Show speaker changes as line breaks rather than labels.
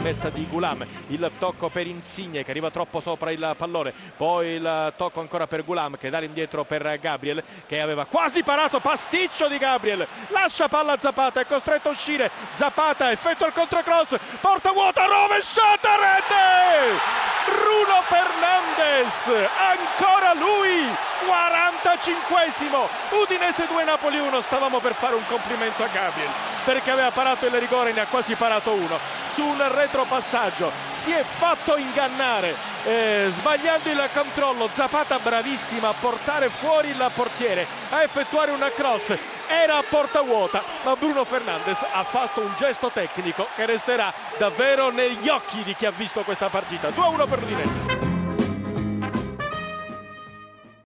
testa di Gulam, il tocco per Insigne che arriva troppo sopra il pallone, poi il tocco ancora per Gulam che dà l'indietro per Gabriel che aveva quasi parato, pasticcio di Gabriel, lascia palla Zapata, è costretto a uscire, Zapata effettua il controcross, porta vuota, rovesciata, rete! Bruno Fernandes, ancora lui, 45esimo, Udinese 2 Napoli 1, stavamo per fare un complimento a Gabriel perché aveva parato il rigore, ne ha quasi parato uno, sul retropassaggio, si è fatto ingannare, eh, sbagliando il controllo, Zapata bravissima a portare fuori il portiere, a effettuare una cross, era a porta vuota, ma Bruno Fernandes ha fatto un gesto tecnico che resterà davvero negli occhi di chi ha visto questa partita. 2-1 per l'Udinese.